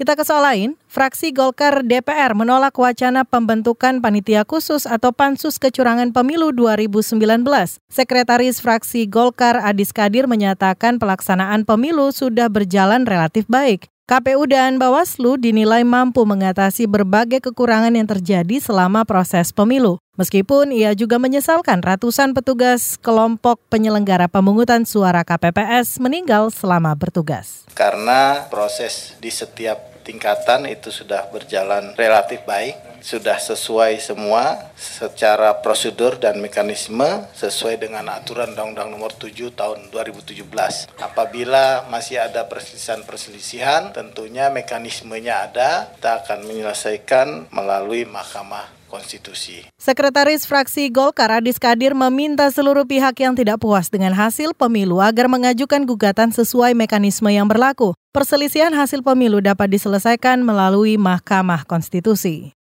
Kita ke soal lain, fraksi Golkar DPR menolak wacana pembentukan panitia khusus atau pansus kecurangan pemilu 2019. Sekretaris fraksi Golkar Adis Kadir menyatakan pelaksanaan pemilu sudah berjalan relatif baik. KPU dan Bawaslu dinilai mampu mengatasi berbagai kekurangan yang terjadi selama proses pemilu. Meskipun ia juga menyesalkan ratusan petugas kelompok penyelenggara pemungutan suara KPPS meninggal selama bertugas. Karena proses di setiap tingkatan itu sudah berjalan relatif baik, sudah sesuai semua secara prosedur dan mekanisme sesuai dengan aturan Undang-Undang Nomor 7 Tahun 2017. Apabila masih ada perselisihan-perselisihan, tentunya mekanismenya ada, kita akan menyelesaikan melalui Mahkamah konstitusi. Sekretaris fraksi Golkar Adis Kadir meminta seluruh pihak yang tidak puas dengan hasil pemilu agar mengajukan gugatan sesuai mekanisme yang berlaku. Perselisihan hasil pemilu dapat diselesaikan melalui Mahkamah Konstitusi.